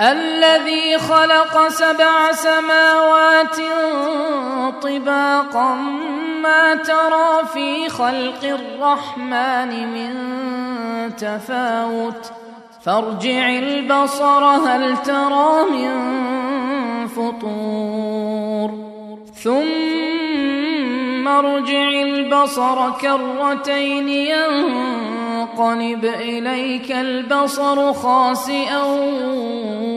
الذي خلق سبع سماوات طباقا ما ترى في خلق الرحمن من تفاوت. فارجع البصر هل ترى من فطور؟ ثم ارجع البصر كرتين ينقلب إليك البصر خاسئا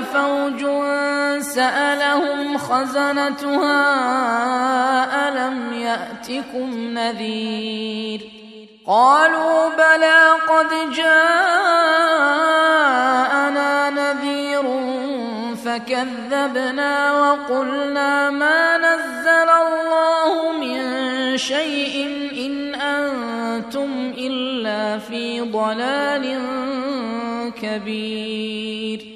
فوج سألهم خزنتها ألم يأتكم نذير قالوا بلى قد جاءنا نذير فكذبنا وقلنا ما نزل الله من شيء إن أنتم إلا في ضلال كبير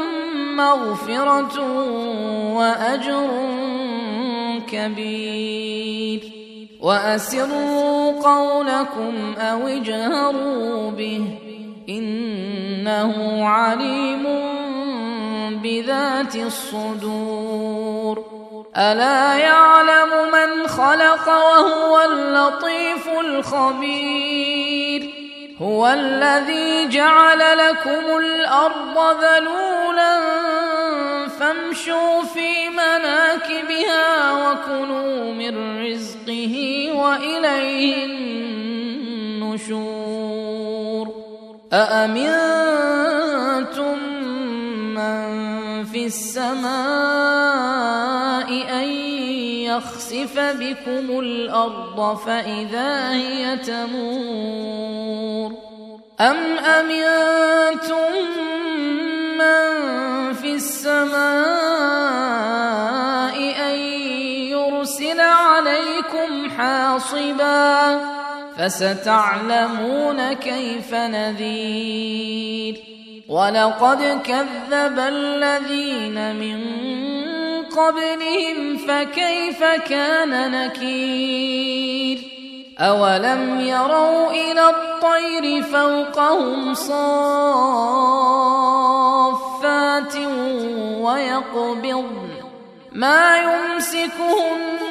مغفرة وأجر كبير. وأسروا قولكم أو اجهروا به إنه عليم بذات الصدور. ألا يعلم من خلق وهو اللطيف الخبير؟ هو الذي جعل لكم الأرض ذلولا فامشوا في مناكبها وكلوا من رزقه وإليه النشور. أأمنتم من في السماء أن يخسف بكم الأرض فإذا هي تمور؟ أم أمنتم حاصبا فستعلمون كيف نذير ولقد كذب الذين من قبلهم فكيف كان نكير اولم يروا إلى الطير فوقهم صافات ويقبضن ما يمسكهن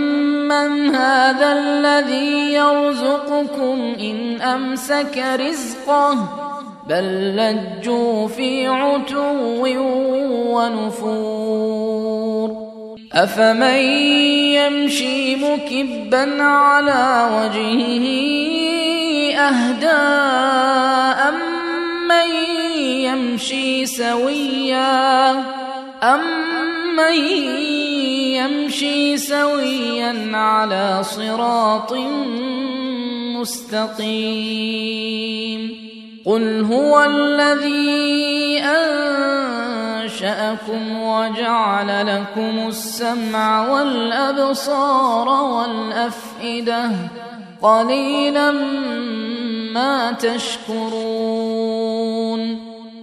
امن هذا الذي يرزقكم ان امسك رزقه بل لجوا في عتو ونفور افمن يمشي مكبا على وجهه اهدى امن يمشي سويا امن يمشي سويا على صراط مستقيم. قل هو الذي أنشأكم وجعل لكم السمع والأبصار والأفئدة. قليلا ما تشكرون.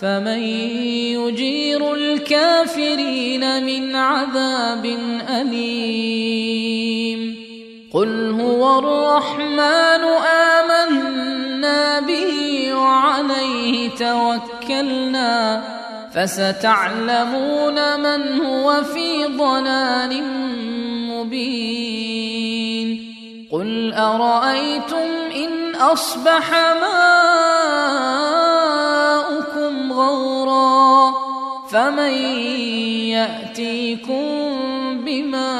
فمن يجير الكافرين من عذاب أليم. قل هو الرحمن آمنا به وعليه توكلنا. فستعلمون من هو في ضلال مبين. قل أرأيتم إن أصبح ماؤكم فمن يأتيكم بما